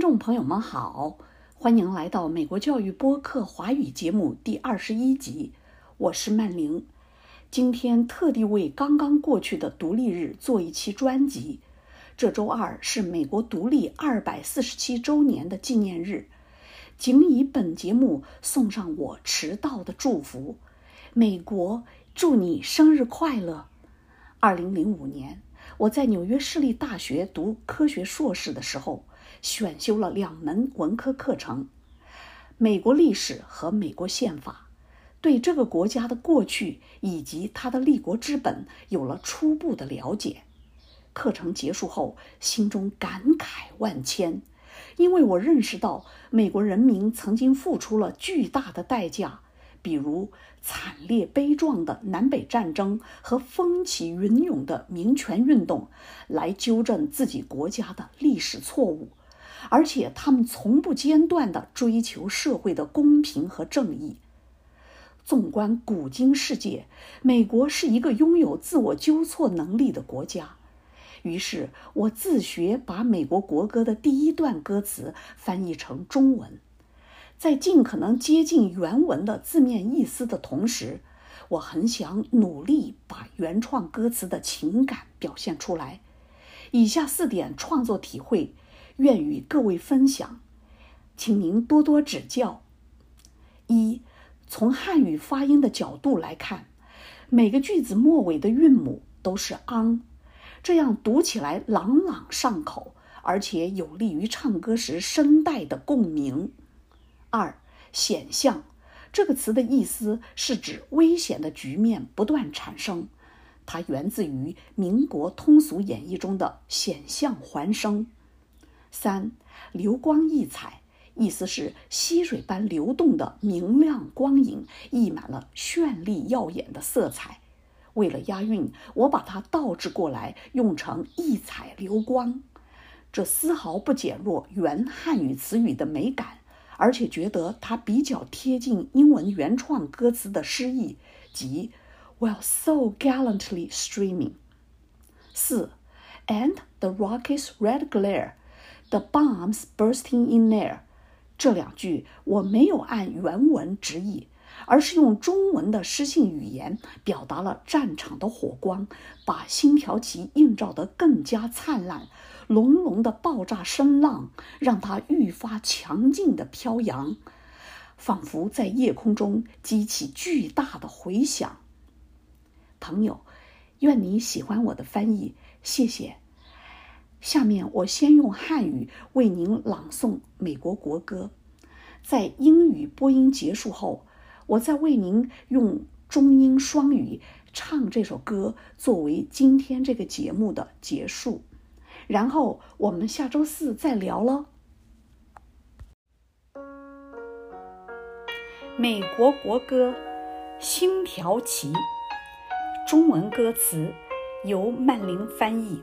听众朋友们好，欢迎来到美国教育播客华语节目第二十一集，我是曼玲。今天特地为刚刚过去的独立日做一期专辑。这周二是美国独立二百四十七周年的纪念日，仅以本节目送上我迟到的祝福。美国，祝你生日快乐！二零零五年，我在纽约市立大学读科学硕士的时候。选修了两门文科课程，美国历史和美国宪法，对这个国家的过去以及它的立国之本有了初步的了解。课程结束后，心中感慨万千，因为我认识到美国人民曾经付出了巨大的代价，比如惨烈悲壮的南北战争和风起云涌的民权运动，来纠正自己国家的历史错误。而且他们从不间断地追求社会的公平和正义。纵观古今世界，美国是一个拥有自我纠错能力的国家。于是我自学把美国国歌的第一段歌词翻译成中文，在尽可能接近原文的字面意思的同时，我很想努力把原创歌词的情感表现出来。以下四点创作体会。愿与各位分享，请您多多指教。一，从汉语发音的角度来看，每个句子末尾的韵母都是 ang，这样读起来朗朗上口，而且有利于唱歌时声带的共鸣。二，险象这个词的意思是指危险的局面不断产生，它源自于民国通俗演绎中的险象环生。三流光溢彩，意思是溪水般流动的明亮光影，溢满了绚丽耀眼的色彩。为了押韵，我把它倒置过来，用成溢彩流光。这丝毫不减弱原汉语词语的美感，而且觉得它比较贴近英文原创歌词的诗意，即 Well so gallantly streaming"。四，and the rocket's red glare。The bombs bursting in air，这两句我没有按原文直译，而是用中文的诗性语言表达了战场的火光，把星条旗映照得更加灿烂。隆隆的爆炸声浪让它愈发强劲的飘扬，仿佛在夜空中激起巨大的回响。朋友，愿你喜欢我的翻译，谢谢。下面我先用汉语为您朗诵美国国歌，在英语播音结束后，我再为您用中英双语唱这首歌作为今天这个节目的结束。然后我们下周四再聊喽。美国国歌《星条旗》，中文歌词由曼玲翻译。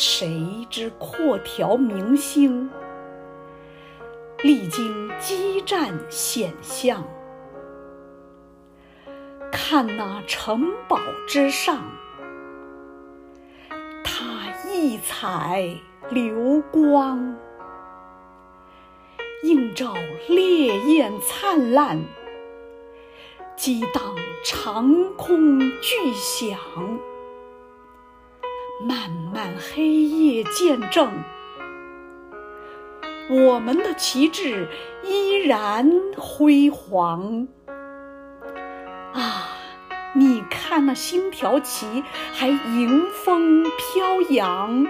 谁知阔条明星，历经激战险象，看那城堡之上，它异彩流光，映照烈焰灿烂，激荡长空巨响。漫漫黑夜见证，我们的旗帜依然辉煌。啊，你看那星条旗还迎风飘扬，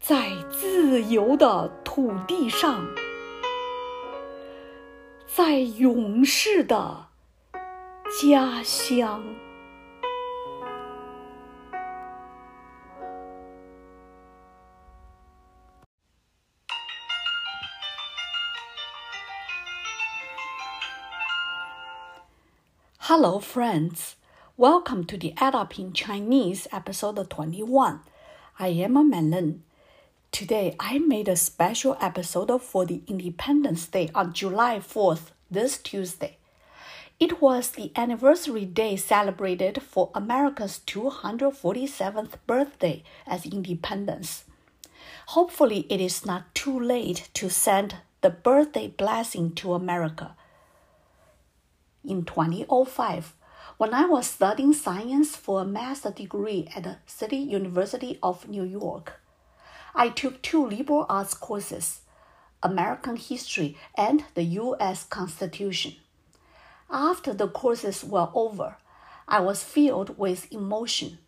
在自由的土地上，在勇士的。家乡。Hello, friends. Welcome to the Add Up in Chinese episode 21. I am Melon. Today, I made a special episode for the Independence Day on July 4th, this Tuesday. It was the anniversary day celebrated for America's 247th birthday as independence. Hopefully, it is not too late to send the birthday blessing to America. In 2005, when I was studying science for a master's degree at the City University of New York, I took two liberal arts courses American History and the U.S. Constitution. After the courses were over, I was filled with emotion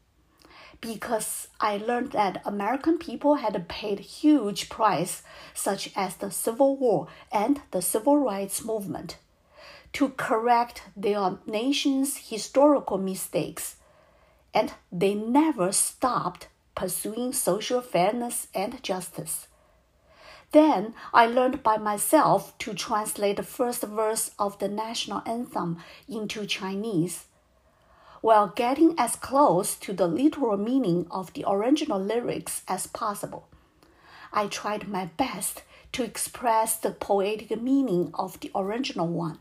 because I learned that American people had paid huge price, such as the Civil War and the Civil Rights Movement, to correct their nation's historical mistakes, and they never stopped pursuing social fairness and justice. Then I learned by myself to translate the first verse of the national anthem into Chinese while getting as close to the literal meaning of the original lyrics as possible. I tried my best to express the poetic meaning of the original one.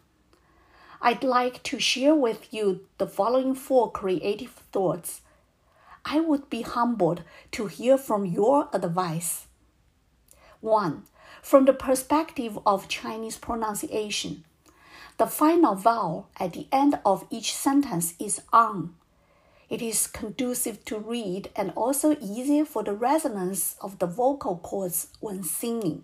I'd like to share with you the following four creative thoughts. I would be humbled to hear from your advice. 1. From the perspective of Chinese pronunciation, the final vowel at the end of each sentence is on. It is conducive to read and also easier for the resonance of the vocal cords when singing.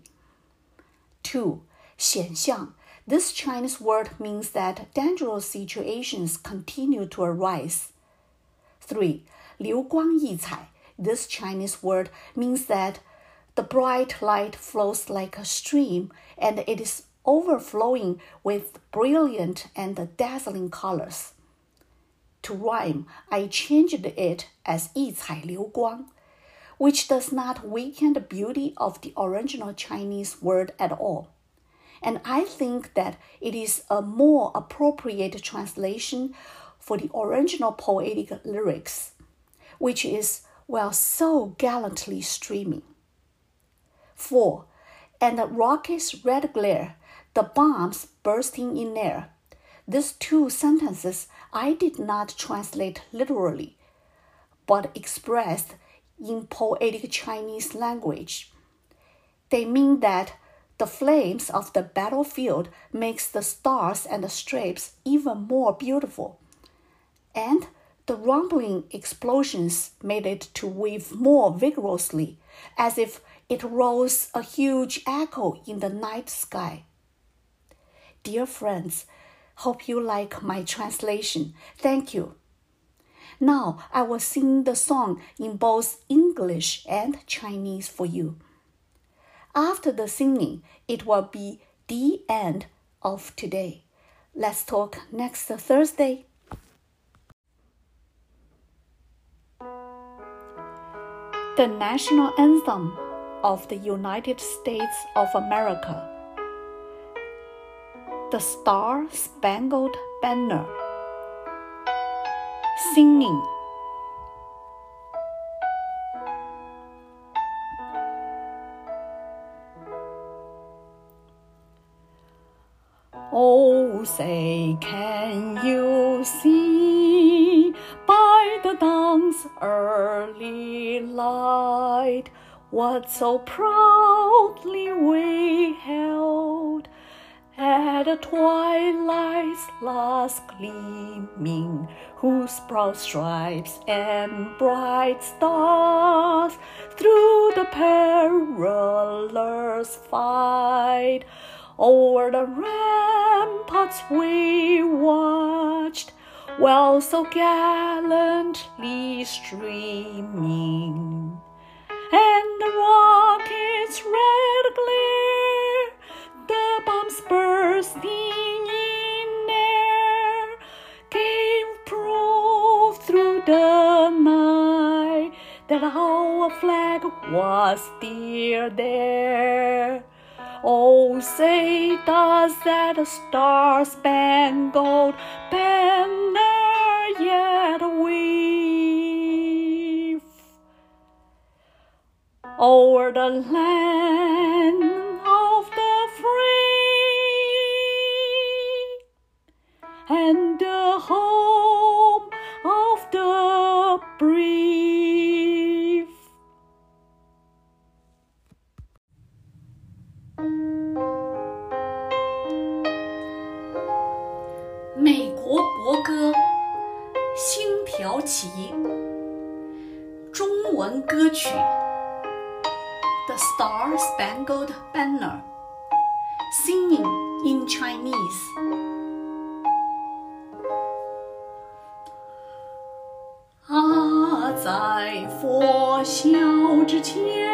2. 险象. This Chinese word means that dangerous situations continue to arise. 3. 流光溢彩. This Chinese word means that the bright light flows like a stream, and it is overflowing with brilliant and dazzling colors. To rhyme, I changed it as 溢彩流光, which does not weaken the beauty of the original Chinese word at all. And I think that it is a more appropriate translation for the original poetic lyrics, which is, well, so gallantly streaming. 4. And the rocket's red glare the bombs bursting in air. These two sentences I did not translate literally, but expressed in poetic Chinese language. They mean that the flames of the battlefield makes the stars and the stripes even more beautiful, and the rumbling explosions made it to wave more vigorously, as if it rose a huge echo in the night sky. Dear friends, hope you like my translation. Thank you. Now I will sing the song in both English and Chinese for you. After the singing, it will be the end of today. Let's talk next Thursday. The national anthem of the United States of America the Star Spangled Banner. Singing. Oh, say, can you see by the dawn's early light what so proudly we held? at the twilight's last gleaming, whose broad stripes and bright stars through the perilous fight over the ramparts we watched, while so gallantly streaming, and the rocket's red glare, the bombs bursting in air came proof through the night that our flag was still there. Oh, say does that star-spangled banner? o'er the land of the free and the whole. singing in Chinese. Ah, 在佛笑之前。